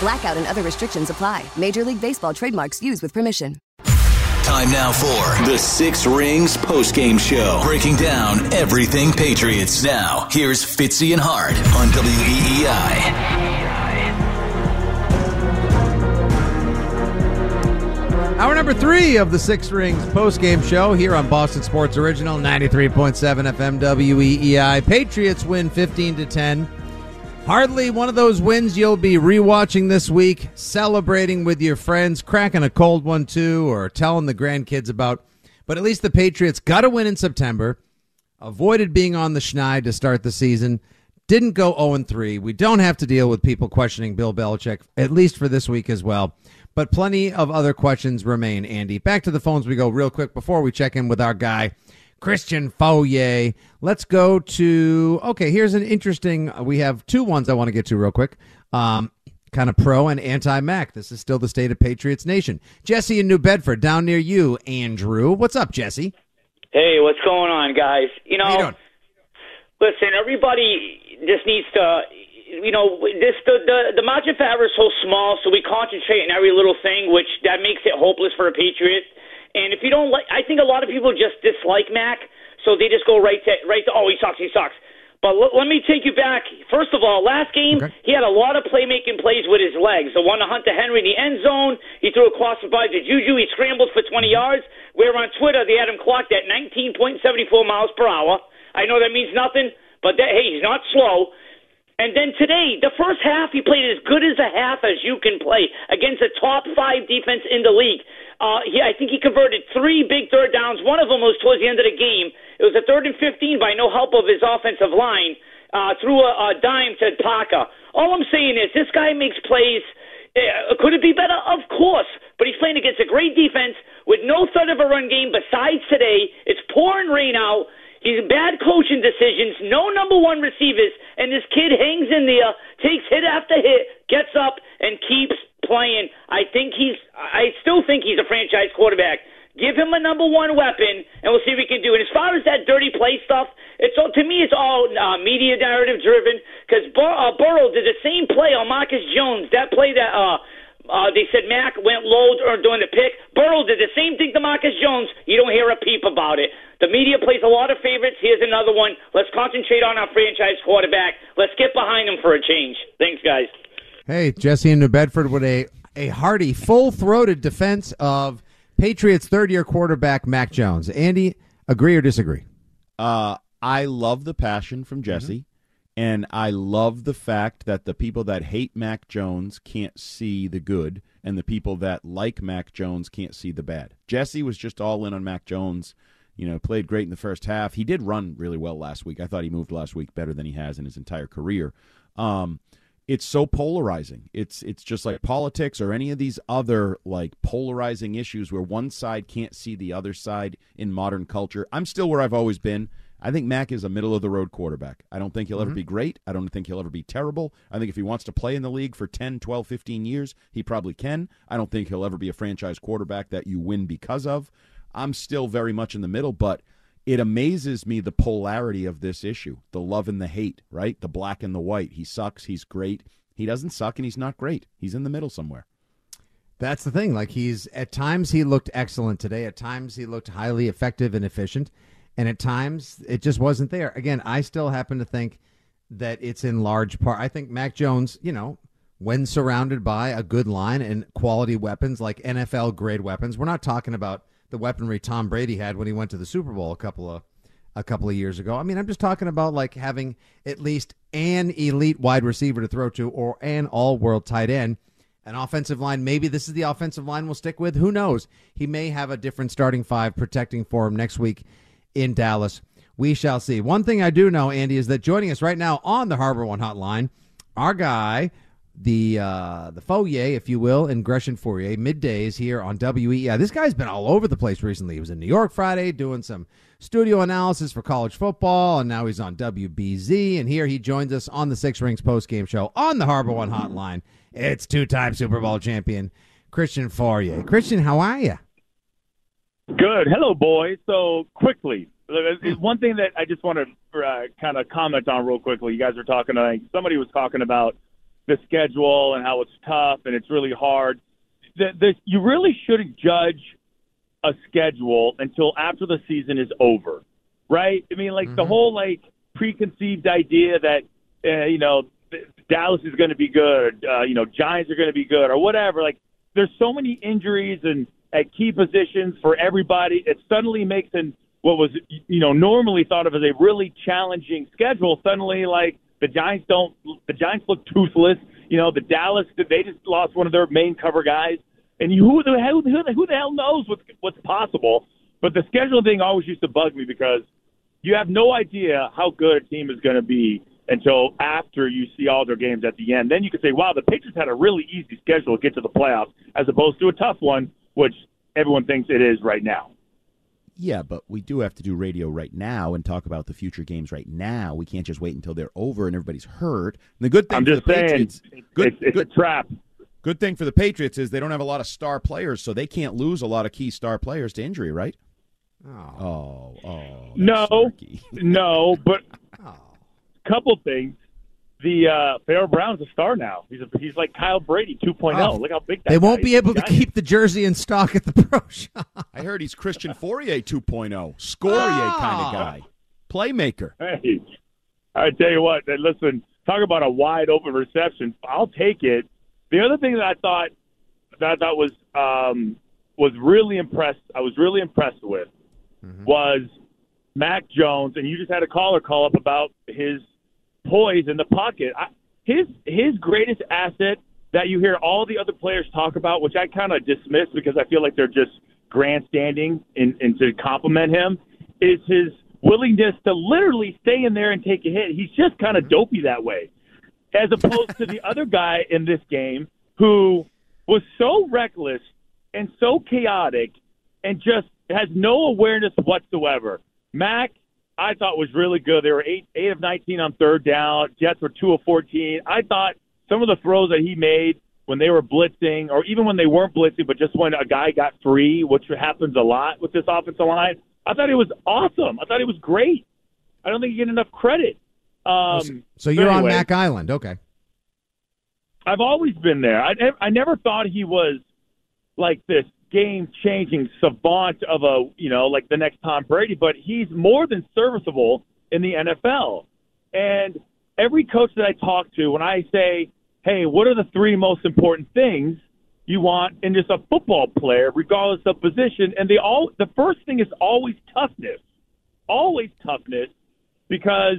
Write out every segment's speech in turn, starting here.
Blackout and other restrictions apply. Major League Baseball trademarks used with permission. Time now for the Six Rings post-game show, breaking down everything Patriots. Now, here's Fitzy and Hart on WEEI. Hour number three of the Six Rings post-game show here on Boston Sports Original 93.7 FM WEEI. Patriots win 15 to 10 Hardly one of those wins you'll be rewatching this week, celebrating with your friends, cracking a cold one too, or telling the grandkids about. But at least the Patriots got a win in September, avoided being on the schneid to start the season, didn't go 0 3. We don't have to deal with people questioning Bill Belichick, at least for this week as well. But plenty of other questions remain, Andy. Back to the phones we go real quick before we check in with our guy Christian Fauria. Let's go to okay. Here's an interesting. We have two ones I want to get to real quick. Um, kind of pro and anti Mac. This is still the state of Patriots Nation. Jesse in New Bedford, down near you, Andrew. What's up, Jesse? Hey, what's going on, guys? You know, you listen, everybody just needs to. You know, this the the the margin for error is so small, so we concentrate on every little thing, which that makes it hopeless for a Patriot. And if you don't like, I think a lot of people just dislike Mac, so they just go right to right to oh he sucks, he sucks. But l- let me take you back. First of all, last game okay. he had a lot of playmaking plays with his legs. The one to Hunter Henry in the end zone, he threw across the by to Juju. He scrambled for 20 yards. Where on Twitter they had him clocked at 19.74 miles per hour. I know that means nothing, but that, hey, he's not slow. And then today, the first half, he played as good as a half as you can play against a top five defense in the league. Uh, he, I think he converted three big third downs. One of them was towards the end of the game. It was a third and 15 by no help of his offensive line. Uh, threw a, a dime to Parker. All I'm saying is this guy makes plays. Uh, could it be better? Of course. But he's playing against a great defense with no threat of a run game besides today. It's pouring rain out. He's bad coaching decisions, no number one receivers, and this kid hangs in there, takes hit after hit, gets up, and keeps playing. I think he's. I still think he's a franchise quarterback. Give him a number one weapon, and we'll see what we can do. And as far as that dirty play stuff, it's all to me, it's all uh, media narrative driven. Because Bur- uh, Burrow did the same play on Marcus Jones. That play that uh, uh, they said Mac went low during the pick. Burrow did the same thing to Marcus Jones. You don't hear a peep about it. The media plays a lot of favorites. Here's another one. Let's concentrate on our franchise quarterback. Let's get behind him for a change. Thanks, guys. Hey, Jesse in New Bedford with a, a hearty, full throated defense of Patriots third year quarterback Mac Jones. Andy, agree or disagree? Uh, I love the passion from Jesse. Mm-hmm. And I love the fact that the people that hate Mac Jones can't see the good, and the people that like Mac Jones can't see the bad. Jesse was just all in on Mac Jones. You know, played great in the first half. He did run really well last week. I thought he moved last week better than he has in his entire career. Um, it's so polarizing. It's it's just like politics or any of these other like polarizing issues where one side can't see the other side in modern culture. I'm still where I've always been. I think Mac is a middle of the road quarterback. I don't think he'll mm-hmm. ever be great. I don't think he'll ever be terrible. I think if he wants to play in the league for 10, 12, 15 years, he probably can. I don't think he'll ever be a franchise quarterback that you win because of. I'm still very much in the middle, but it amazes me the polarity of this issue the love and the hate, right? The black and the white. He sucks. He's great. He doesn't suck and he's not great. He's in the middle somewhere. That's the thing. Like he's at times he looked excellent today. At times he looked highly effective and efficient, and at times it just wasn't there. Again, I still happen to think that it's in large part. I think Mac Jones, you know, when surrounded by a good line and quality weapons like NFL grade weapons. We're not talking about the weaponry Tom Brady had when he went to the Super Bowl a couple of a couple of years ago. I mean, I'm just talking about like having at least an elite wide receiver to throw to or an all-world tight end. An offensive line, maybe this is the offensive line we'll stick with. Who knows? He may have a different starting five protecting for him next week in Dallas. We shall see. One thing I do know, Andy, is that joining us right now on the Harbor One hotline, our guy the uh, the Fauria, if you will, and Gresh and Fauria middays here on WEI. This guy's been all over the place recently. He was in New York Friday doing some studio analysis for college football, and now he's on WBZ. And here he joins us on the Six Rings post game show on the Harbor One Hotline. It's two time Super Bowl champion Christian Fauria. Christian, how are you? Good. Hello, boy. So quickly, one thing that I just want to uh, kind of comment on real quickly. You guys were talking. Like somebody was talking about the schedule and how it's tough and it's really hard. The, the, you really shouldn't judge a schedule until after the season is over, right? I mean, like mm-hmm. the whole like preconceived idea that uh, you know Dallas is going to be good, uh, you know Giants are going to be good, or whatever. Like there's so many injuries and at key positions for everybody. It suddenly makes an what was you know normally thought of as a really challenging schedule suddenly like the Giants don't. The Giants look toothless. You know, the Dallas. They just lost one of their main cover guys. And who the hell? Who who the hell knows what's what's possible? But the schedule thing always used to bug me because you have no idea how good a team is going to be until after you see all their games at the end. Then you can say, wow, the Patriots had a really easy schedule to get to the playoffs as opposed to a tough one, which everyone thinks it is right now. Yeah, but we do have to do radio right now and talk about the future games right now. We can't just wait until they're over and everybody's hurt. And the good thing I'm just for the saying, Patriots, good, it's, it's good, a trap. Good thing for the Patriots is they don't have a lot of star players, so they can't lose a lot of key star players to injury, right? Oh, oh, oh no, no, but oh. couple things the uh, Pharaoh Brown's a star now. He's a, he's like Kyle Brady 2.0. Oh, Look how big that. They won't be able to keep the jersey in stock at the pro shop. I heard he's Christian Fauria 2.0, Scorier oh. kind of guy, playmaker. Hey, I tell you what. Listen, talk about a wide open reception. I'll take it. The other thing that I thought that I thought was um, was really impressed. I was really impressed with mm-hmm. was Mac Jones, and you just had a caller call up about his poise in the pocket. I, his his greatest asset that you hear all the other players talk about, which I kind of dismiss because I feel like they're just grandstanding and, and to compliment him, is his willingness to literally stay in there and take a hit. He's just kind of mm-hmm. dopey that way, as opposed to the other guy in this game who was so reckless and so chaotic and just has no awareness whatsoever. Mac I thought was really good. They were eight eight of nineteen on third down. Jets were two of fourteen. I thought some of the throws that he made when they were blitzing, or even when they weren't blitzing, but just when a guy got free, which happens a lot with this offensive line, I thought it was awesome. I thought it was great. I don't think you get enough credit. Um, so you're anyway, on Mac Island, okay? I've always been there. I I never thought he was like this game changing savant of a, you know, like the next Tom Brady, but he's more than serviceable in the NFL. And every coach that I talk to, when I say, hey, what are the three most important things you want in just a football player, regardless of position? And they all, the first thing is always toughness, always toughness, because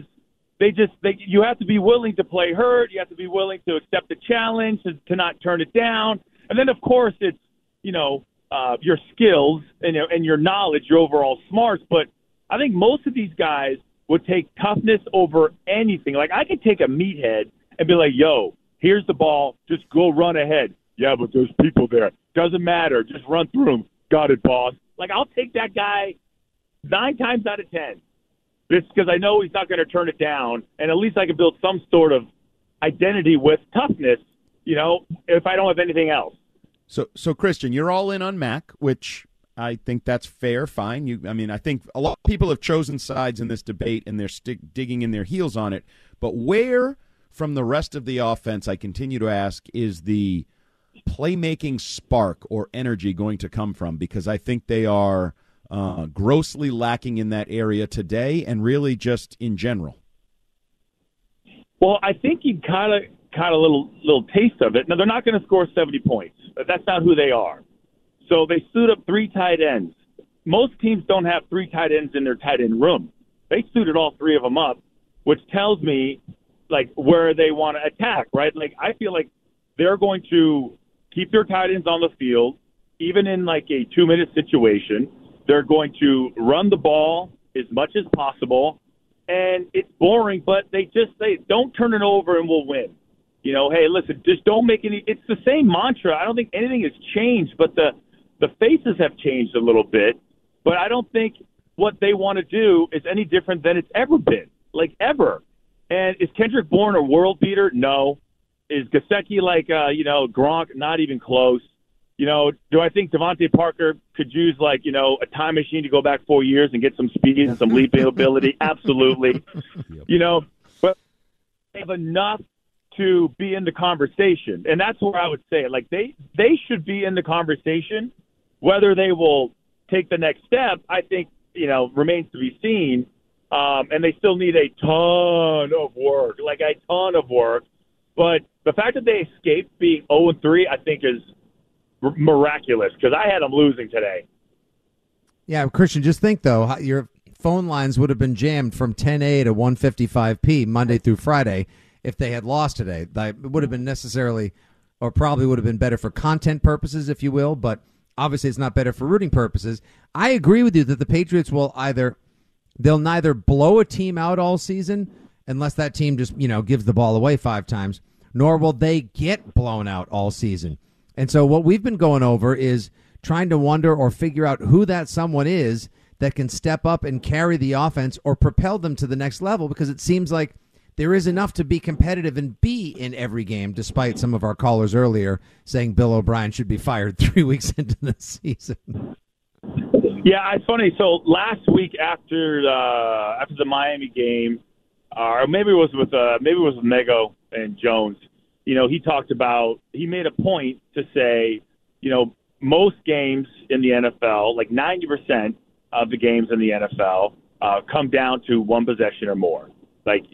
they just, they, you have to be willing to play hurt. You have to be willing to accept the challenge, to, to not turn it down. And then, of course, it's, you know, uh, your skills and, and your knowledge, your overall smarts. But I think most of these guys would take toughness over anything. Like I could take a meathead and be like, "Yo, here's the ball. Just go run ahead." Yeah, but there's people there. Doesn't matter. Just run through them. Got it, boss. Like I'll take that guy nine times out of ten. It's because I know he's not going to turn it down, and at least I can build some sort of identity with toughness. You know, if I don't have anything else. So, so Christian, you're all in on Mac, which I think that's fair, fine. You, I mean, I think a lot of people have chosen sides in this debate, and they're stick, digging in their heels on it. But where from the rest of the offense, I continue to ask, is the playmaking spark or energy going to come from? Because I think they are uh, grossly lacking in that area today, and really just in general. Well, I think you kind of kind of little little taste of it. Now they're not going to score 70 points. That's not who they are. So they suit up three tight ends. Most teams don't have three tight ends in their tight end room. They suited all three of them up, which tells me like where they want to attack, right? Like I feel like they're going to keep their tight ends on the field, even in like a two minute situation. They're going to run the ball as much as possible. And it's boring, but they just say, don't turn it over and we'll win. You know, hey, listen, just don't make any. It's the same mantra. I don't think anything has changed, but the the faces have changed a little bit. But I don't think what they want to do is any different than it's ever been, like ever. And is Kendrick Bourne a world beater? No. Is Gesicki like uh, you know Gronk? Not even close. You know, do I think DeVante Parker could use like you know a time machine to go back four years and get some speed and some leaping ability? Absolutely. Yep. You know, but they have enough to be in the conversation, and that's where I would say. Like they they should be in the conversation. Whether they will take the next step, I think you know remains to be seen. Um, and they still need a ton of work, like a ton of work. But the fact that they escaped being 0 and 3, I think, is r- miraculous because I had them losing today. Yeah, Christian, just think though, your phone lines would have been jammed from 10A to 155P Monday through Friday if they had lost today. That would have hmm. been necessarily, or probably would have been better for content purposes, if you will, but obviously it's not better for rooting purposes. I agree with you that the Patriots will either they'll neither blow a team out all season unless that team just you know gives the ball away five times, nor will they get blown out all season. And so what we've been going over is trying to wonder or figure out who that someone is that can step up and carry the offense or propel them to the next level because it seems like there is enough to be competitive and be in every game, despite some of our callers earlier saying Bill O'Brien should be fired three weeks into the season. Yeah, it's funny. So last week after uh, after the Miami game, or maybe it was with uh, maybe it was with Mego and Jones. You know, he talked about he made a point to say, you know, most games in the NFL, like ninety percent of the games in the NFL, uh, come down to one possession or more. Like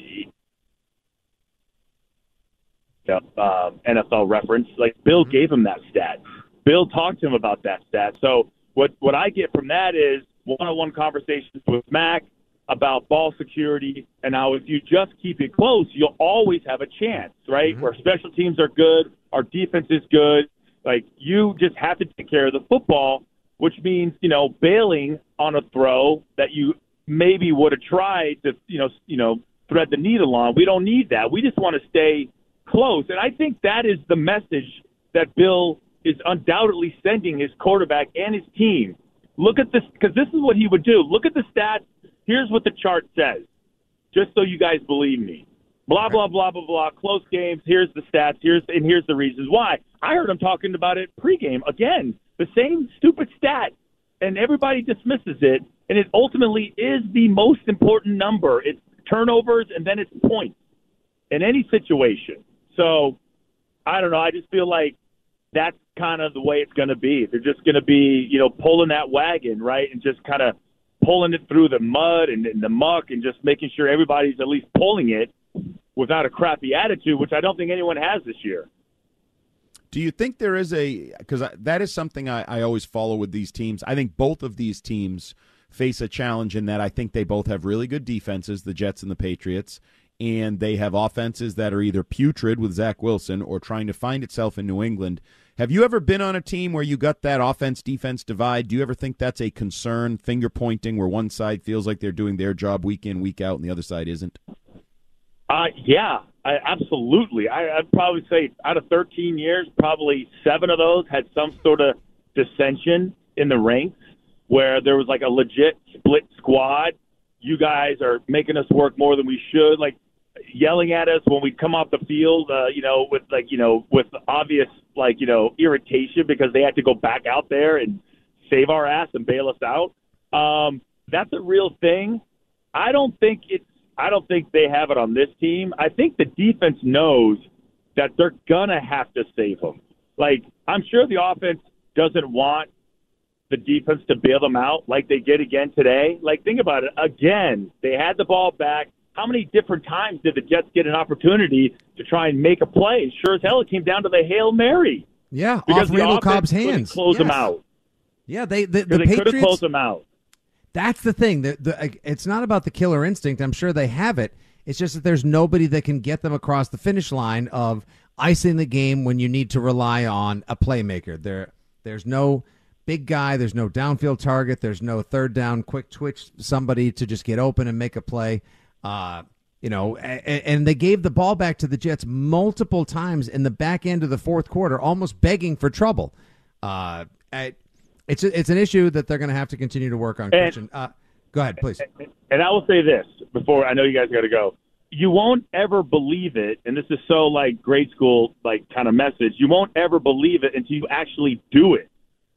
uh, NFL reference. Like Bill mm-hmm. gave him that stat. Bill talked to him about that stat. So what what I get from that is one-on-one conversations with Mac about ball security and how if you just keep it close, you'll always have a chance, right? Mm-hmm. Where special teams are good, our defense is good. Like you just have to take care of the football, which means you know bailing on a throw that you maybe would have tried to you know you know thread the needle on. We don't need that. We just want to stay close. And I think that is the message that Bill is undoubtedly sending his quarterback and his team. Look at this, because this is what he would do. Look at the stats. Here's what the chart says, just so you guys believe me. Blah blah blah blah blah. Close games. Here's the stats. Here's and here's the reasons why. I heard him talking about it pregame again. The same stupid stat, and everybody dismisses it. And it ultimately is the most important number. It's turnovers and then it's points in any situation. So I don't know. I just feel like that's kind of the way it's going to be. They're just going to be, you know, pulling that wagon, right, and just kind of pulling it through the mud and, and the muck, and just making sure everybody's at least pulling it without a crappy attitude, which I don't think anyone has this year. Do you think there is a because that is something I, I always follow with these teams? I think both of these teams face a challenge in that I think they both have really good defenses, the Jets and the Patriots, and they have offenses that are either putrid with Zach Wilson or trying to find itself in New England. Have you ever been on a team where you got that offense defense divide? Do you ever think that's a concern, finger pointing, where one side feels like they're doing their job week in, week out, and the other side isn't? Uh, yeah, I, absolutely. I, I'd probably say out of 13 years, probably seven of those had some sort of dissension in the ranks where there was like a legit split squad. You guys are making us work more than we should. Like yelling at us when we come off the field, uh, you know, with like, you know, with obvious like, you know, irritation because they had to go back out there and save our ass and bail us out. Um, that's a real thing. I don't think it's I don't think they have it on this team. I think the defense knows that they're gonna have to save them. Like I'm sure the offense doesn't want the defense to bail them out like they did again today. Like think about it. Again, they had the ball back how many different times did the Jets get an opportunity to try and make a play? Sure as hell, it came down to the hail mary Yeah, because off the Randall Cobb's hands. close them out. Yeah, they the, the they could have Patriots. closed them out. That's the thing. The, the, it's not about the killer instinct. I'm sure they have it. It's just that there's nobody that can get them across the finish line of icing the game when you need to rely on a playmaker. There, there's no big guy. There's no downfield target. There's no third down quick twitch somebody to just get open and make a play. Uh, you know, and, they gave the ball back to the Jets multiple times in the back end of the fourth quarter, almost begging for trouble. Uh, it's it's an issue that they're going to have to continue to work on. Christian, uh, go ahead, please. And I will say this before I know you guys got to go. You won't ever believe it, and this is so like grade school like kind of message. You won't ever believe it until you actually do it.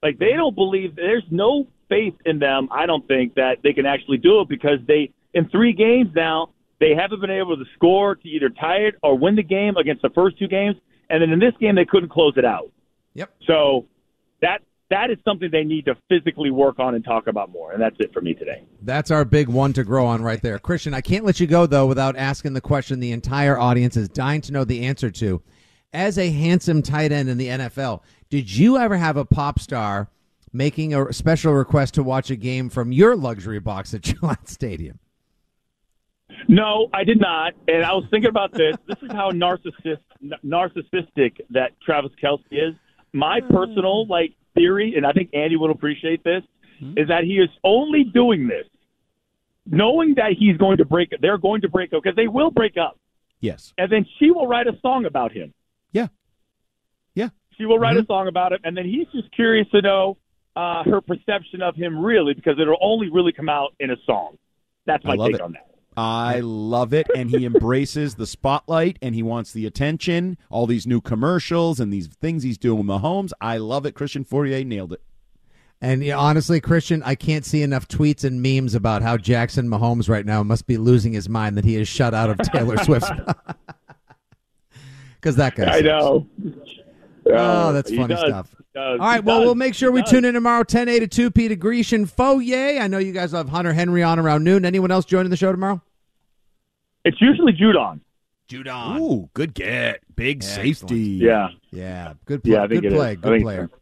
Like they don't believe. There's no faith in them. I don't think that they can actually do it because they in three games now they haven't been able to score to either tie it or win the game against the first two games, and then in this game they couldn't close it out. Yep. So that that is something they need to physically work on and talk about more. And that's it for me today. That's our big one to grow on right there. Christian, I can't let you go, though, without asking the question the entire audience is dying to know the answer to. As a handsome tight end in the NFL, did you ever have a pop star making a special request to watch a game from your luxury box at Gillette Stadium? No, I did not. And I was thinking about this. This is how narcissist, narcissistic that Travis Kelce is. My hmm. personal like theory, and I think Andy would appreciate this, hmm? is that he is only doing this knowing that he's going to break. They're going to break up because they will break up, Yes. and then she will write a song about him. Yeah. Yeah. She will write a mm-hmm. song about him, and then he's just curious to know uh, her perception of him really because it'll only really come out in a song. That's my take it. on that. I love it. And he embraces the spotlight and he wants the attention, all these new commercials and these things he's doing with Mahomes. I love it. Christian Fauria nailed it. And yeah, honestly, Christian, I can't see enough tweets and memes about how Jackson Mahomes right now must be losing his mind that he is shut out of Taylor Swift. Because that guy. I sucks. know. Oh, that's funny does. stuff. He does. All right, He well, does. we'll make sure He we does. tune in tomorrow, 10 a to 2 p to Gresh and Fauria. I know you guys have Hunter Henry on around noon. Anyone else joining the show tomorrow? It's usually Judon. Judon. Ooh, good get. Big Excellent. safety. Yeah. Yeah, good play. Yeah, I think good it play. is. I Good think player. so.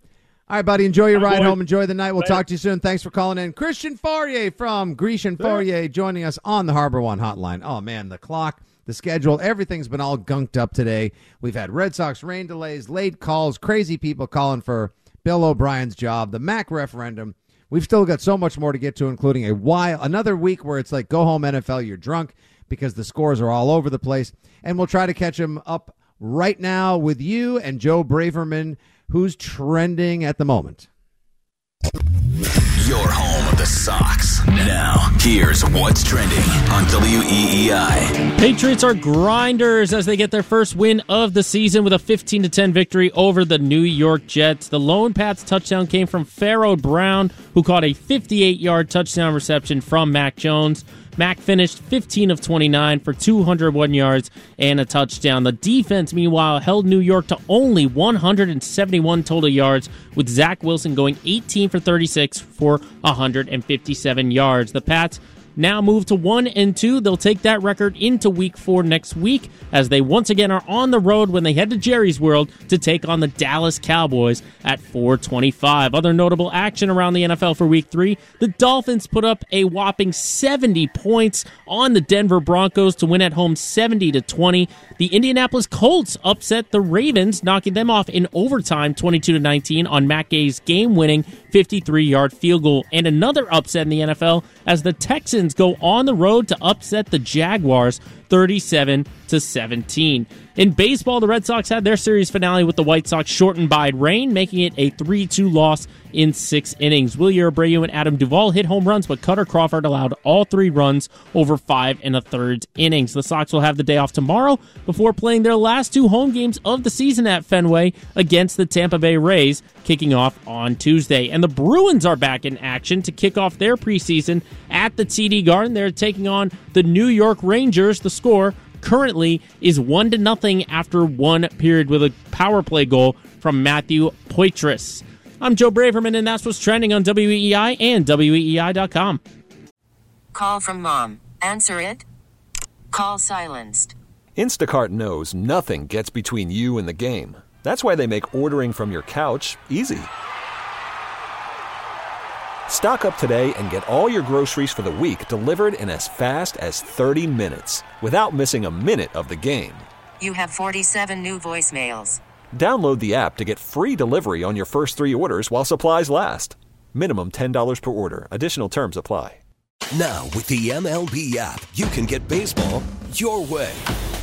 All right, buddy. Enjoy your ride home. Enjoy the night. We'll Later. talk to you soon. Thanks for calling in. Christian Fauria from Gresh and Fauria joining us on the Harbor One hotline. Oh, man, the clock, the schedule, everything's been all gunked up today. We've had Red Sox rain delays, late calls, crazy people calling for Bill O'Brien's job, the MAC referendum. We've still got so much more to get to, including a while, another week where it's like, go home, NFL, you're drunk because the scores are all over the place. And we'll try to catch him up right now with you and Joe Braverman, who's trending at the moment. Your home of the Sox. Now, here's what's trending on WEEI. Patriots are grinders as they get their first win of the season with a 15 to 10 victory over the New York Jets. The lone Pats touchdown came from Pharaoh Brown, who caught a 58-yard touchdown reception from Mac Jones. Mac finished 15 of 29 for 201 yards and a touchdown. The defense, meanwhile, held New York to only 171 total yards, with Zach Wilson going 18 for 36 for 157 yards. The Pats now move to one and two. They'll take that record into week four next week as they once again are on the road when they head to Jerry's World to take on the Dallas Cowboys at 425. Other notable action around the NFL for week three. The Dolphins put up a whopping 70 points on the Denver Broncos to win at home 70 to 20. The Indianapolis Colts upset the Ravens, knocking them off in overtime 22 to 19 on Matt Gay's game winning 53 yard field goal. And another upset in the NFL as the Texans go on the road to upset the Jaguars 37 to 17. In baseball, the Red Sox had their series finale with the White Sox shortened by rain, making it a 3 2 loss in six innings. Wilyer Abreu and Adam Duvall hit home runs, but Kutter Crawford allowed all three runs over five and a third innings. The Sox will have the day off tomorrow before playing their last two home games of the season at Fenway against the Tampa Bay Rays, kicking off on Tuesday. And the Bruins are back in action to kick off their preseason at the TD Garden. They're taking on the New York Rangers. The score currently is one to nothing after one period with a power play goal from Matthew Poitras. I'm Joe Braverman, and that's what's trending on WEEI and E WEEI.com. Call from mom. Answer it. Call silenced. Instacart knows nothing gets between you and the game. That's why they make ordering from your couch easy. Stock up today and get all your groceries for the week delivered in as fast as 30 minutes without missing a minute of the game. You have 47 new voicemails. Download the app to get free delivery on your first three orders while supplies last. Minimum $10 per order. Additional terms apply. Now, with the MLB app, you can get baseball your way.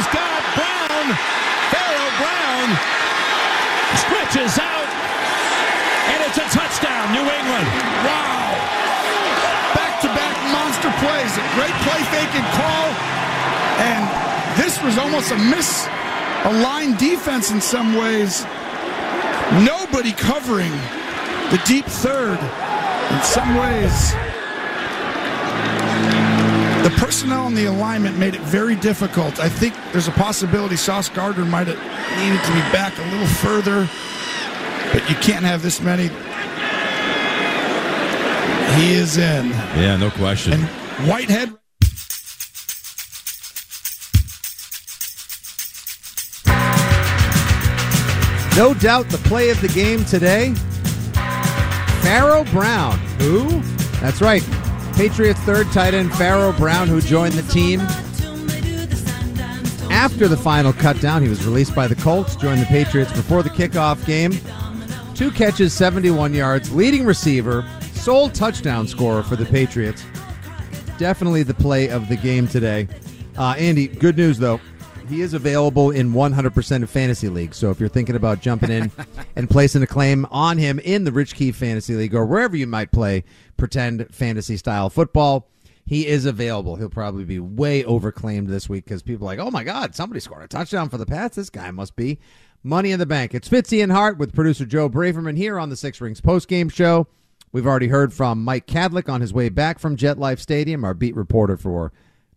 he's got Brown! Pharaoh Brown stretches out! And it's a touchdown, New England! Wow! Back-to-back monster plays. A great play fake and call. And this was almost a miss, a line defense in some ways. Nobody covering the deep third. In some ways, the personnel and the alignment made it very difficult. I think there's a possibility Sauce Gardner might have needed to be back a little further, but you can't have this many. He is in. Yeah, no question. And Whitehead. No doubt the play of the game today. Pharaoh Brown. Who? That's right. Patriots third tight end Pharaoh Brown, who joined the team after the final cutdown. He was released by the Colts, joined the Patriots before the kickoff game. Two catches, 71 yards, leading receiver, sole touchdown scorer for the Patriots. Definitely the play of the game today. Uh, Andy, good news though. He is available in 100% of fantasy leagues. So if you're thinking about jumping in and placing a claim on him in the Rich Keefe Fantasy League or wherever you might play pretend fantasy style football, he is available. He'll probably be way overclaimed this week because people are like, oh my God, somebody scored a touchdown for the Pats. This guy must be money in the bank. It's Fitzy and Hart with producer Joe Braverman here on the Six Rings postgame show. We've already heard from Mike Kadlick on his way back from MetLife Stadium, our beat reporter for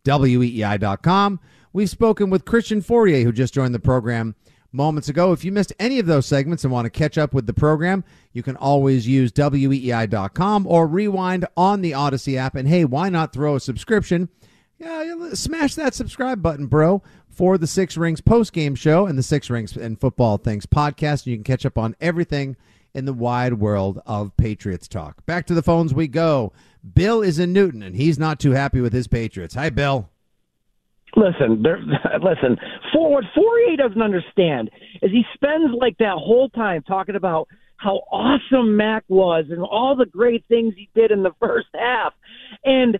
WEEI.com. We've spoken with Christian Fauria, who just joined the program moments ago. If you missed any of those segments and want to catch up with the program, you can always use WEEI.com or rewind on the Audacy app. And hey, why not throw a subscription? Yeah, smash that subscribe button, bro, for the Six Rings post game show and the Six Rings and Football Things podcast. And you can catch up on everything in the wide world of Patriots talk. Back to the phones we go. Bill is in Newton, and he's not too happy with his Patriots. Hi, Bill. Listen, listen. For what Fauria doesn't understand is he spends like that whole time talking about how awesome Mac was and all the great things he did in the first half. And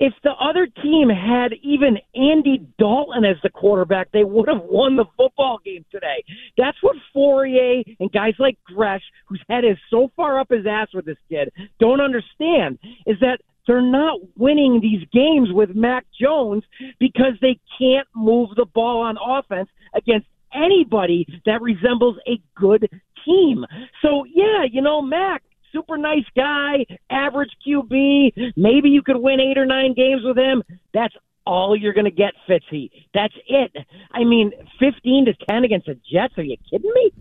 if the other team had even Andy Dalton as the quarterback, they would have won the football game today. That's what Fauria and guys like Gresh, whose head is so far up his ass with this kid, don't understand is that they're not winning these games with Mac Jones because they can't move the ball on offense against anybody that resembles a good team. So, yeah, you know, Mac, super nice guy, average QB. Maybe you could win eight or nine games with him. That's all you're going to get, Fitzy. That's it. I mean, 15 to 10 against the Jets. Are you kidding me?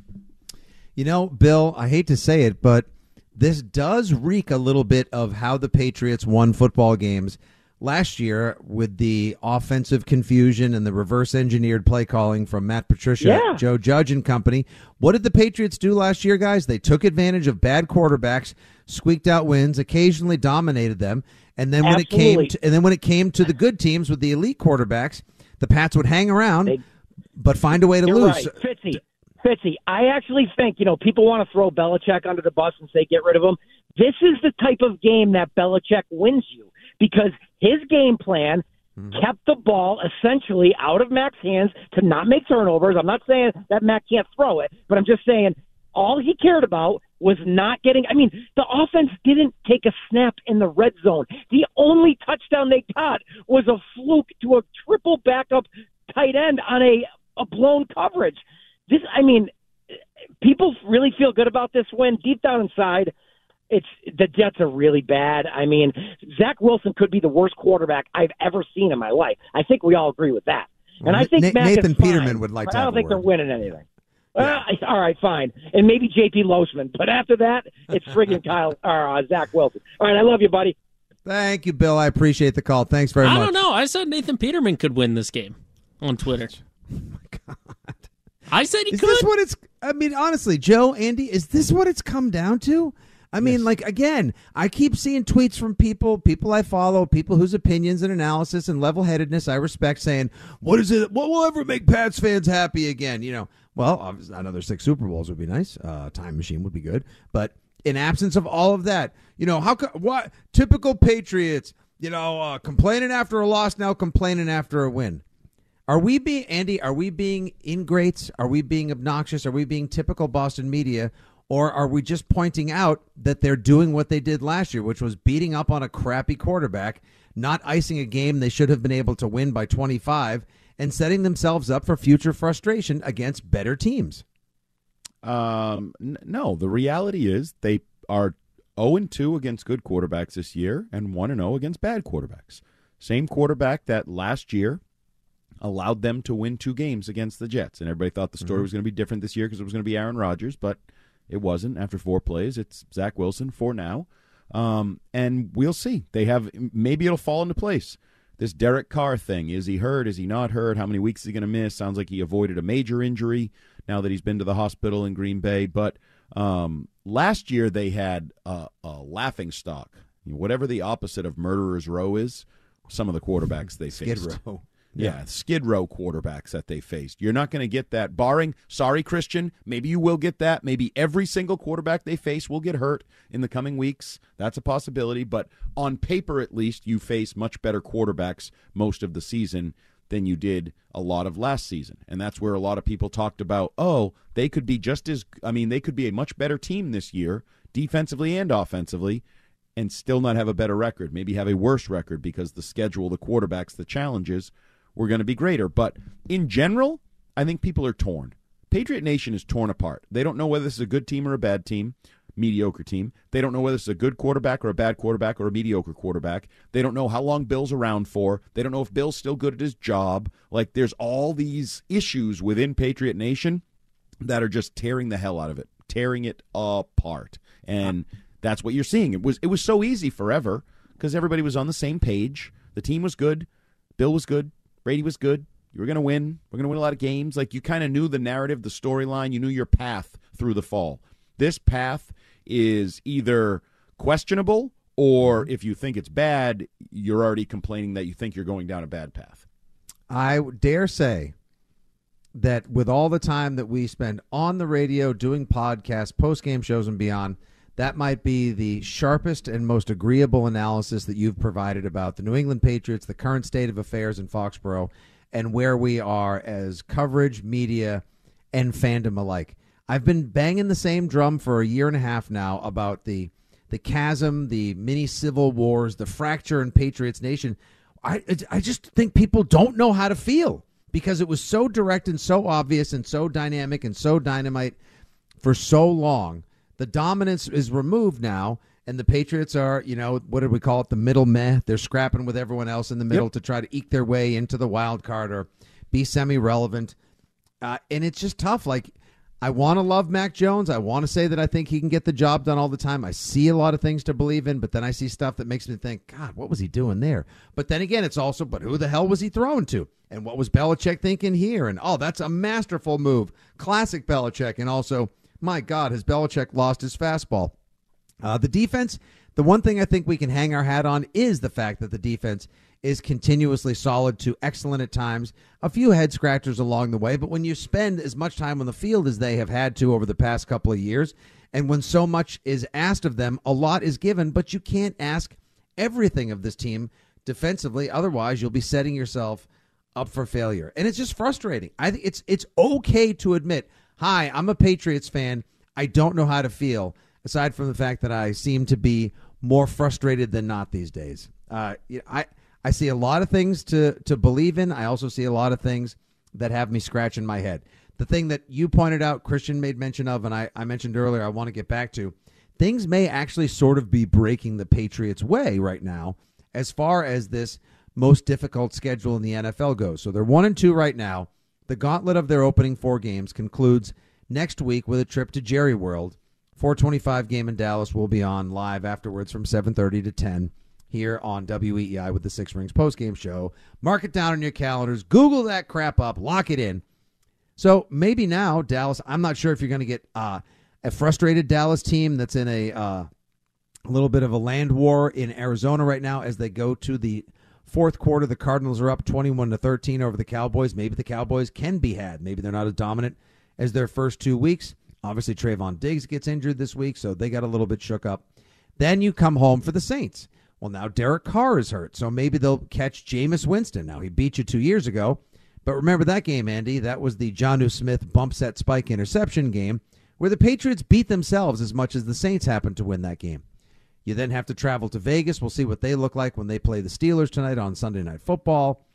You know, Bill, I hate to say it, but this does reek a little bit of how the Patriots won football games last year with the offensive confusion and the reverse engineered play calling from Matt Patricia, Yeah. Joe Judge and company. What did the Patriots do last year, guys? They took advantage of bad quarterbacks, squeaked out wins, occasionally dominated them, and then when it came to, and then when it came to the good teams with the elite quarterbacks, the Pats would hang around but find a way to lose. right. Fitzy. Fitzy, I actually think, you know, people want to throw Belichick under the bus and say get rid of him. This is the type of game that Belichick wins you because his game plan mm-hmm. kept the ball essentially out of Mac's hands to not make turnovers. I'm not saying that Mac can't throw it, but I'm just saying all he cared about was not getting. I mean, the offense didn't take a snap in the red zone. The only touchdown they got was a fluke to a triple backup tight end on a a blown coverage. This, I mean, people really feel good about this win deep down inside. It's the Jets are really bad. I mean, Zach Wilson could be the worst quarterback I've ever seen in my life. I think we all agree with that. And I think Na- Nathan is fine, Peterman would like but to I don't a think word. they're winning anything. Well, I- all right, fine, and maybe J.P. Losman, but after that, it's friggin' Kyle or uh, Zach Wilson. All right, I love you, buddy. Thank you, Bill. I appreciate the call. Thanks very I much. I don't know. I said Nathan Peterman could win this game on Twitter. I said he Is could. this what it's? I mean, honestly, Joe, Andy, is this what it's come down to? I mean, like again, I keep seeing tweets from people, people I follow, people whose opinions and analysis and level-headedness I respect, saying, "What is it? What will ever make Pats fans happy again?" You know, well, obviously, another six Super Bowls would be nice. Uh, time machine would be good, but in absence of all of that, you know, how co- what typical Patriots, you know, uh, complaining after a loss, now complaining after a win. Are we being Andy? Are we being ingrates? Are we being obnoxious? Are we being typical Boston media? Or are we just pointing out that they're doing what they did last year, which was beating up on a crappy quarterback, not icing a game they should have been able to win by 25, and setting themselves up for future frustration against better teams? Um, n- no, the reality is they are 0 and 2 against good quarterbacks this year and 1 and 0 against bad quarterbacks. Same quarterback that last year allowed them to win two games against the Jets. And everybody thought the story Mhm. was going to be different this year because it was going to be Aaron Rodgers, but it wasn't. After four plays, it's Zach Wilson for now. Um, and we'll see. They have maybe it'll fall into place. This Derek Carr thing is he hurt? Is he not hurt? How many weeks is he going to miss? Sounds like he avoided a major injury now that he's been to the hospital in Green Bay. But um, last year they had a, a laughing stock, whatever the opposite of murderers row is. Some of the quarterbacks they Skid faced. Row. Yeah, Skid Row quarterbacks that they faced. You're not going to get that, barring, sorry, Christian, maybe you will get that. Maybe every single quarterback they face will get hurt in the coming weeks. That's a possibility. But on paper, at least, you face much better quarterbacks most of the season than you did a lot of last season. And that's where a lot of people talked about, oh, they could be just as, I mean, they could be a much better team this year, defensively and offensively and still not have a better record, maybe have a worse record because the schedule, the quarterbacks, the challenges were going to be greater. But in general, I think people are torn. Patriot Nation is torn apart. They don't know whether this is a good team or a bad team, mediocre team. They don't know whether this is a good quarterback or a bad quarterback or a mediocre quarterback. They don't know how long Bill's around for. They don't know if Bill's still good at his job. Like there's all these issues within Patriot Nation that are just tearing the hell out of it, tearing it apart. And that's what you're seeing. It was it was so easy forever because everybody was on the same page. The team was good. Bill was good. Brady was good. You were going to win. We're going to win a lot of games. Like you kind of knew the narrative, the storyline. You knew your path through the fall. This path is either questionable or mm-hmm. if you think it's bad, you're already complaining that you think you're going down a bad path. I dare say that with all the time that we spend on the radio doing podcasts, post game shows, and beyond, that might be the sharpest and most agreeable analysis that you've provided about the New England Patriots, the current state of affairs in Foxborough, and where we are as coverage, media, and fandom alike. I've been banging the same drum for a year and a half now about the the chasm, the mini civil wars, the fracture in Patriots Nation. I I just think people don't know how to feel because it was so direct and so obvious and so dynamic and so dynamite for so long. The dominance is removed now, and the Patriots are, you know, what did we call it? The middle meh. They're scrapping with everyone else in the middle Yep. to try to eke their way into the wild card or be semi relevant. Uh, and it's just tough. Like, I want to love Mac Jones. I want to say that I think he can get the job done all the time. I see a lot of things to believe in, but then I see stuff that makes me think, God, what was he doing there? But then again, it's also, but who the hell was he throwing to? And what was Belichick thinking here? And oh, that's a masterful move. Classic Belichick. And also, my God, has Belichick lost his fastball? Uh, the defense, the one thing I think we can hang our hat on is the fact that the defense is continuously solid to excellent at times. A few head scratchers along the way, but when you spend as much time on the field as they have had to over the past couple of years, and when so much is asked of them, a lot is given, but you can't ask everything of this team defensively. Otherwise, you'll be setting yourself up for failure. And it's just frustrating. I think it's it's okay to admit, "Hi, I'm a Patriots fan. I don't know how to feel. aside from the fact that I seem to be more frustrated than not these days. Uh, I I see a lot of things to to believe in. I also see a lot of things that have me scratching my head. The thing that you pointed out, Christian made mention of, and I, I mentioned earlier, I want to get back to. Things may actually sort of be breaking the Patriots' way right now as far as this most difficult schedule in the NFL goes. So they're one and two right now. The gauntlet of their opening four games concludes next week with a trip to Jerry World. 425 game in Dallas will be on live afterwards from 7:30 to 10 here on WEEI with the Six Rings postgame show. Mark it down on your calendars. Google that crap up. Lock it in. So maybe now Dallas. I'm not sure if you're going to get uh, a frustrated Dallas team that's in a uh, a little bit of a land war in Arizona right now as they go to the fourth quarter. The Cardinals are up 21 to 13 over the Cowboys. Maybe the Cowboys can be had. Maybe they're not as dominant as their first two weeks. Obviously, Trevon Diggs gets injured this week, so they got a little bit shook up. Then you come home for the Saints. Well, now Derek Carr is hurt, so maybe they'll catch Jameis Winston. Now, he beat you two years ago, but remember that game, Andy? That was the Jonnu Smith bump set spike interception game where the Patriots beat themselves as much as the Saints happened to win that game. You then have to travel to Vegas. We'll see what they look like when they play the Steelers tonight on Sunday Night Football.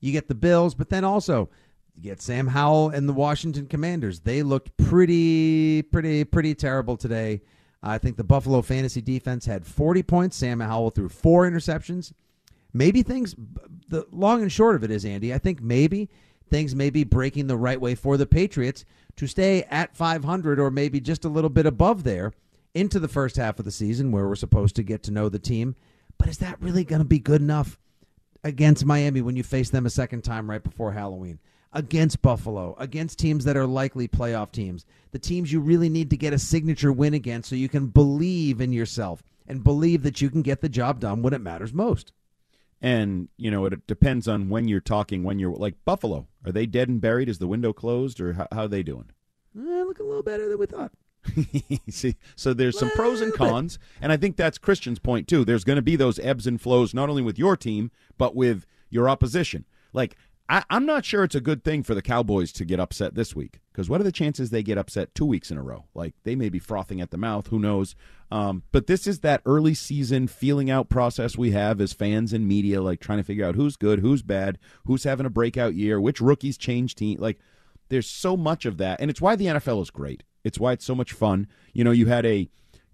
You get the Bills, but then also you get Sam Howell and the Washington Commanders. They looked pretty, pretty, pretty terrible today. I think the Buffalo fantasy defense had 40 points. Sam Howell threw four interceptions. Maybe things, the long and short of it is, Andy, I think maybe things may be breaking the right way for the Patriots to stay at 500 or maybe just a little bit above there into the first half of the season where we're supposed to get to know the team. But is that really going to be good enough against Miami when you face them a second time right before Halloween? Against Buffalo, against teams that are likely playoff teams, the teams you really need to get a signature win against so you can believe in yourself and believe that you can get the job done when it matters most. And, you know, it depends on when you're talking, when you're like Buffalo. Are they dead and buried? Is the window closed or how, how are they doing? Eh, look a little better than we thought. See, so there's some pros and cons, and I think that's Christian's point too. There's going to be those ebbs and flows, not only with your team but with your opposition. Like I, am not sure it's a good thing for the Cowboys to get upset this week because what are the chances they get upset two weeks in a row? Like they may be frothing at the mouth. Who knows? Um, but this is that early season feeling out process we have as fans and media, like trying to figure out who's good, who's bad, who's having a breakout year, which rookies change team. Like there's so much of that, and it's why the NFL is great. It's why it's so much fun. You know, you had a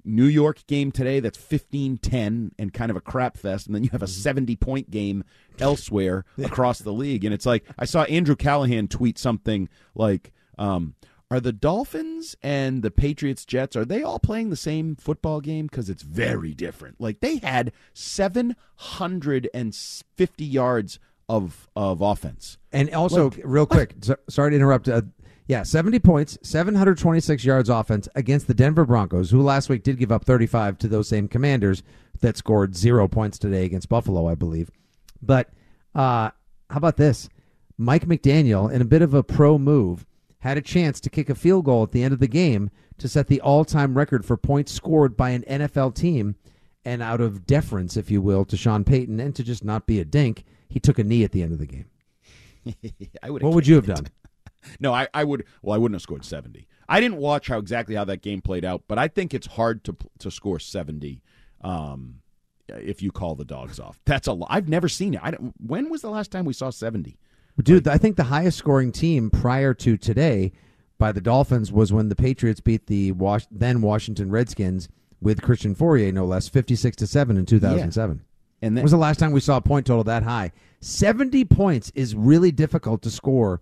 New York game today that's 15-10 and kind of a crap fest, and then you have a 70-point game elsewhere across the league. And it's like I saw Andrew Callahan tweet something like, um, "Are the Dolphins and the Patriots Jets are they all playing the same football game? Because it's very different. Like they had 750 yards of of offense, And also, Like, real quick, so, sorry to interrupt. Uh, yeah, 70 points, 726 yards offense against the Denver Broncos, who last week did give up 35 to those same commanders that scored zero points today against Buffalo, I believe. But uh, how about this? Mike McDaniel, in a bit of a pro move, had a chance to kick a field goal at the end of the game to set the all time record for points scored by an NFL team. And out of deference, if you will, to Sean Payton and to just not be a dink, he took a knee at the end of the game. I would What would you have done? No, I, I would. Well, I wouldn't have scored seventy. I didn't watch how exactly how that game played out, but I think it's hard to to score seventy um, if you call the dogs off. That's a. I've never seen it. I don't, when was the last time we saw seventy? Dude, I think the highest scoring team prior to today by the Dolphins was when the Patriots beat the Was- then Washington Redskins with Christian Fauria, no less, 56 to 7 in 2007. And When was the last time we saw a point total that high? 70 points is really difficult to score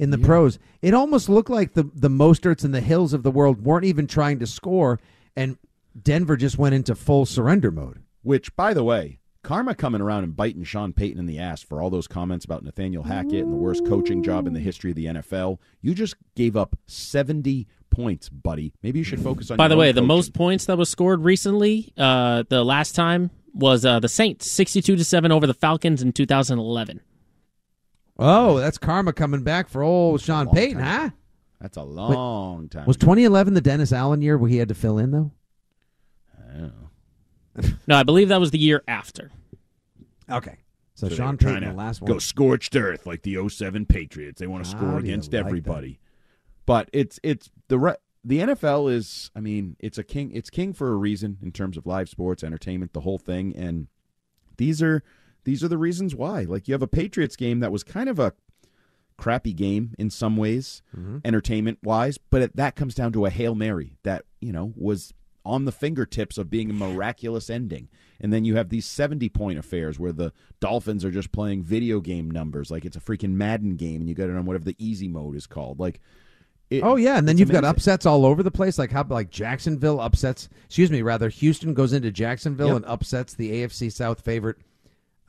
in the pros. It almost looked like the, the Mosterts and the Hills of the world weren't even trying to score, and Denver just went into full surrender mode. Which, by the way, karma coming around and biting Sean Payton in the ass for all those comments about Nathaniel Hackett and the worst coaching job in the history of the NFL. You just gave up seventy points, buddy. Maybe you should focus on. By your the own way, the most points that was scored recently, uh, the last time was uh, the Saints, sixty-two to seven over the Falcons in 2011. Oh, that's karma coming back for old Sean Payton, huh? That's a long time. Was 2011 the Dennis Allen year where he had to fill in, though? Oh. No, I believe that was the year after. Okay. So, they Sean trying Payton, the to last go scorched earth like the 07 Patriots. They want to How score against like everybody. But it's it's the re- the NFL is, I mean, it's a king. It's king for a reason in terms of live sports, entertainment, the whole thing. And these are these are the reasons why. Like you have a Patriots game that was kind of a crappy game in some ways, mm-hmm. entertainment wise, but it, that comes down to a hail mary that you know was on the fingertips of being a miraculous ending. And then you have these 70 point affairs where the Dolphins are just playing video game numbers like it's a freaking Madden game and you got it on whatever the easy mode is called. Like it- oh yeah, and then you've got upsets all over the place. Like how like Jacksonville upsets. Excuse me, rather Houston goes into Jacksonville Yep. and upsets the AFC South favorite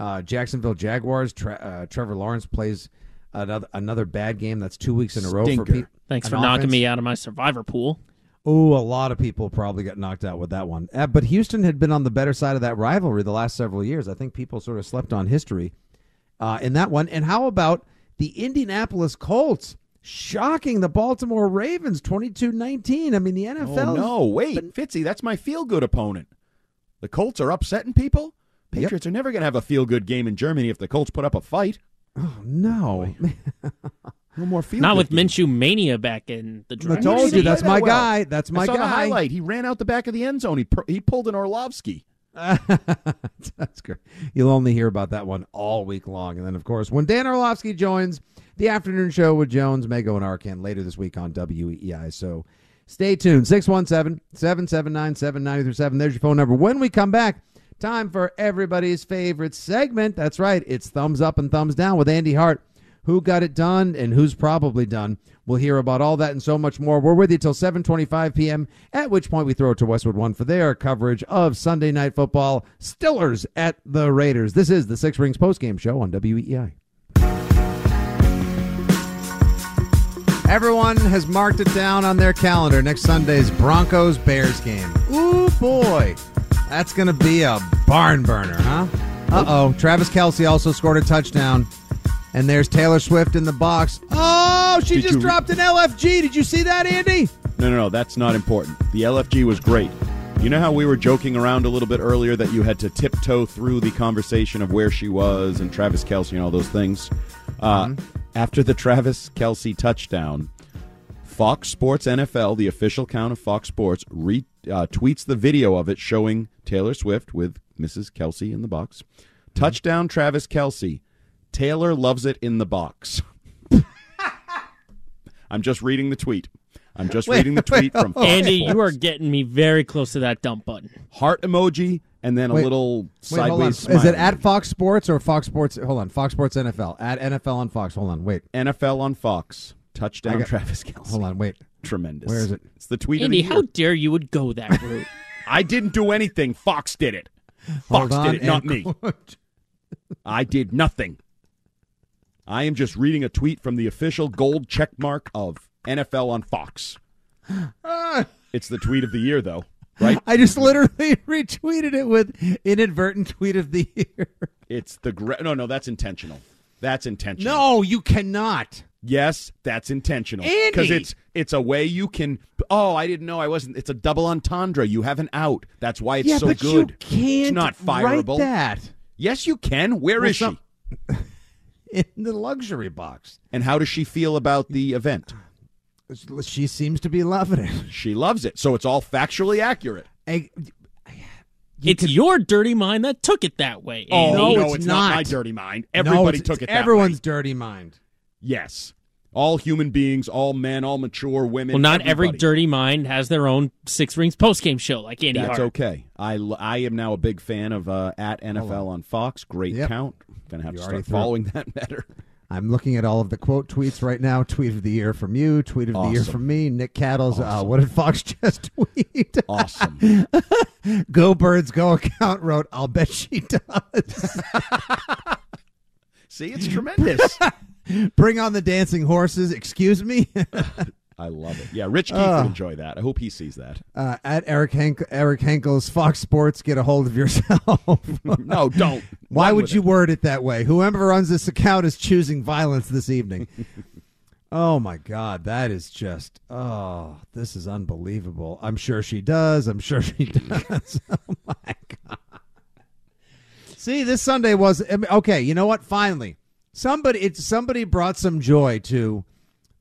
uh, Jacksonville Jaguars. Tre- uh, Trevor Lawrence plays another another bad game. That's two weeks in a row for people. Thanks for knocking me out of my survivor pool. Oh, a lot of people probably got knocked out with that one. Uh, but Houston had been on the better side of that rivalry the last several years. I think people sort of slept on history uh, in that one. And how about the Indianapolis Colts shocking the Baltimore Ravens 22-19? I mean, the NFL. Oh, no, wait, Fitzy, that's my feel good opponent. The Colts are upsetting people. Patriots are never going to have a feel good game in Germany if the Colts put up a fight. Oh no, oh, no more feel. Not with Minshew mania back in the I told you that's my guy. That's my I saw guy. the highlight. He ran out the back of the end zone. He pr- he pulled an Orlovsky. That's great. You'll only hear about that one all week long. And then, of course, when Dan Orlovsky joins the afternoon show with Jones, Mego, and Arcand later this week on WEEI. So stay tuned. 617 779 7937. There's your phone number. When we come back, time for everybody's favorite segment. That's right. It's Thumbs Up and Thumbs Down with Andy Hart. Who got it done and who's probably done. We'll hear about all that and so much more. We're with you till 7:25 p.m. At which point we throw it to Westwood One for their coverage of Sunday Night Football. Stillers at the Raiders. This is the Six Rings postgame show on WEEI. Everyone has marked it down on their calendar. Next Sunday's Broncos Bears game. Ooh boy, that's going to be a barn burner, huh? Uh oh. Travis Kelce also scored a touchdown. And there's Taylor Swift in the box. Oh, she Did just you- dropped an LFG. Did you see that, Andy? No, no, no, that's not important. The LFG was great. You know how we were joking around a little bit earlier that you had to tiptoe through the conversation of where she was and Travis Kelce and all those things? Uh, After the Travis Kelce touchdown, Fox Sports NFL, the official count of Fox Sports, re- uh, tweets the video of it showing Taylor Swift with Mrs. Kelce in the box. Touchdown, Travis Kelce. Taylor loves it in the box. I'm just reading the tweet. I'm just Wait, reading the tweet oh, from Fox Andy, Sports. you are getting me very close to that dump button. heart emoji and then a Wait, little Wait, hold on. sideways Is it at Fox Sports or Fox Sports? Hold on. Fox Sports NFL. At NFL on Fox. Hold on. Wait. NFL on Fox. I Touchdown got- Travis Kelce. Hold on. Wait. Tremendous. Where is it? It's the tweet Andy, of the year. how dare you would go that route? I didn't do anything. Fox did it. Fox on, did it, not me. I did nothing. I am just reading a tweet from the official gold check mark of NFL on Fox. It's the tweet of the year, though, right? I just literally retweeted it with inadvertent tweet of the year. It's the gra- no, no. That's intentional. That's intentional. No, you cannot. Yes, that's intentional. Because it's it's a way you can. Oh, I didn't know I wasn't. It's a double entendre. You have an out. That's why it's yeah, so but good. you can't it's not write fireable. that Yes, you can. Where is Well, she? in the luxury box. And how does she feel about the event? She seems to be loving it. She loves it. So it's all factually accurate. Hey, it's your dirty mind that took it that way. Oh No, no, it's it's, not. my dirty mind. no, Everybody it's- took it's it. That Everyone's way. dirty mind. Yes. All human beings, all men, all mature women. Well, not every dirty mind has their own Six Rings postgame show like Andy That's Hart. okay. I am now a big fan of uh, at NFL on Fox. Great Yep. count. Gonna have You to start threw it. following that better. I'm looking at all of the quote tweets right now. Tweet of the year from you. Tweet of the year from me. Nick Cattles. Uh, what did Fox just tweet? Awesome. Go Birds Go account wrote, I'll bet she does. See, it's tremendous. Bring on the dancing horses. Excuse me. I love it. Yeah, Rich Keefe Uh. would enjoy that. I hope he sees that. uh, at Eric Hank- Eric Henkel's Fox Sports, get a hold of yourself. no, don't. Why Run would you it. word it that way? Whoever runs this account is choosing violence this evening. oh my God, that is just oh, this is unbelievable. I'm sure she does. I'm sure she does. oh my God. See, this Sunday was okay. You know what? Finally, somebody it's somebody brought some joy to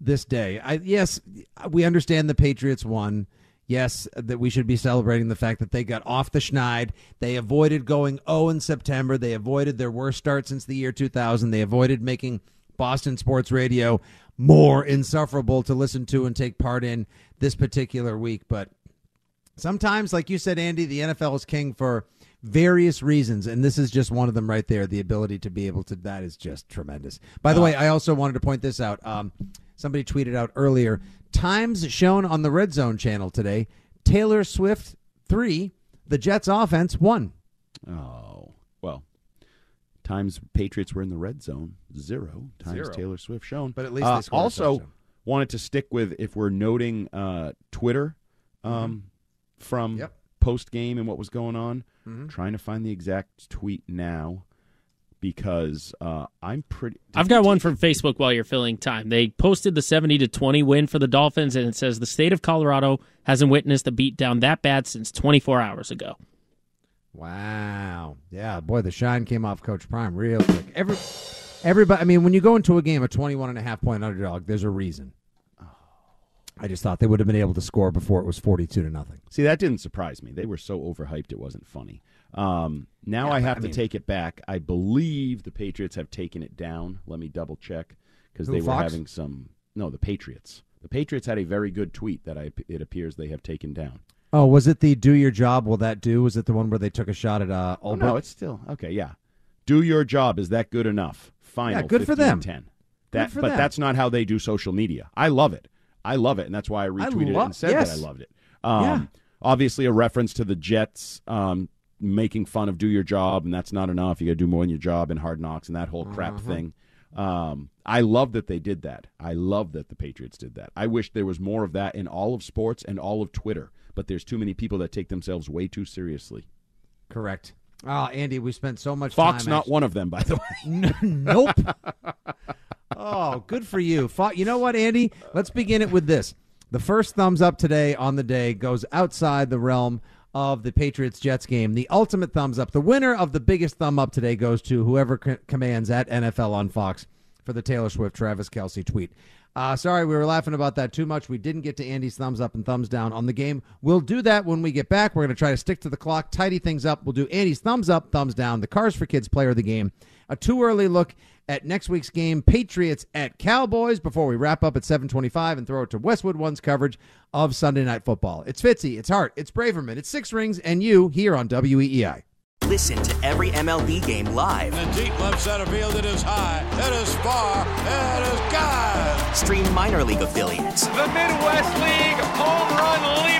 this day. I yes, we understand the Patriots won. Yes, that we should be celebrating the fact that they got off the schneid. They avoided going 0 in September. They avoided their worst start since the year 2000. They avoided making Boston sports radio more insufferable to listen to and take part in this particular week. But sometimes, like you said, Andy, the NFL is king for various reasons, and this is just one of them right there. The ability to be able to that is just tremendous. By the way, I also wanted to point this out. Um, somebody tweeted out earlier times shown on the Red Zone channel today. Taylor Swift three, the Jets offense one. Oh well, times Patriots were in the red zone zero times Zero. Taylor Swift shown. But at least Uh, they also wanted to stick with if we're noting uh, Twitter um, from Yep. Post game and what was going on. Mhm. Trying to find the exact tweet now because uh, I'm pretty. I've got one from Facebook while you're filling time. They posted the 70 to 20 win for the Dolphins, and it says the state of Colorado hasn't witnessed a beatdown that bad since 24 hours ago. Wow. Yeah, boy, the shine came off Coach Prime real quick. Every, everybody, I mean, when you go into a game a 21 and a half point underdog, there's a reason. I just thought they would have been able to score before it was 42 to nothing. See, that didn't surprise me. They were so overhyped, it wasn't funny. Um, now Yeah, I have I to mean- take it back. I believe the Patriots have taken it down. Let me double check because they were Fox? having some. No, the Patriots. The Patriots had a very good tweet that I, it appears they have taken down. Oh, was it the do your job, will that do? Was it the one where they took a shot at uh, Oh, no, it's still okay. Yeah, do your job. Is that good enough? Final. Yeah, good for them. 15-10. Good That, but them. that's not how they do social media. I love it. I love it, and that's why I retweeted lo- it and said yes. that I loved it. Um, Yeah. Obviously, a reference to the Jets um, making fun of "do your job," and that's not enough. You got to do more than your job and Hard Knocks and that whole crap Uh-huh. thing. Um, I love that they did that. I love that the Patriots did that. I wish there was more of that in all of sports and all of Twitter. But there's too many people that take themselves way too seriously. Correct. Oh, Andy, we spent so much Fox, time. not actually- one of them, by the way. nope. oh, good for you. You know what, Andy? Let's begin it with this. The first thumbs up today on the day goes outside the realm of the Patriots Jets game. The ultimate thumbs up. The winner of the biggest thumb up today goes to whoever c- commands at NFL on Fox for the Taylor Swift Travis Kelce tweet. Uh, sorry, we were laughing about that too much. We didn't get to Andy's thumbs up and thumbs down on the game. We'll do that when we get back. We're going to try to stick to the clock, tidy things up. We'll do Andy's thumbs up, thumbs down, the Cars for Kids player of the game, a too early look at next week's game, Patriots at Cowboys, before we wrap up at 725 and throw it to Westwood One's coverage of Sunday Night Football. It's Fitzy, it's Hart, it's Braverman, it's Six Rings, and you here on WEEI. Listen to every MLB game live. In the deep left center field, it is high, it is far, it is God. Stream minor league affiliates The Midwest League home run leader.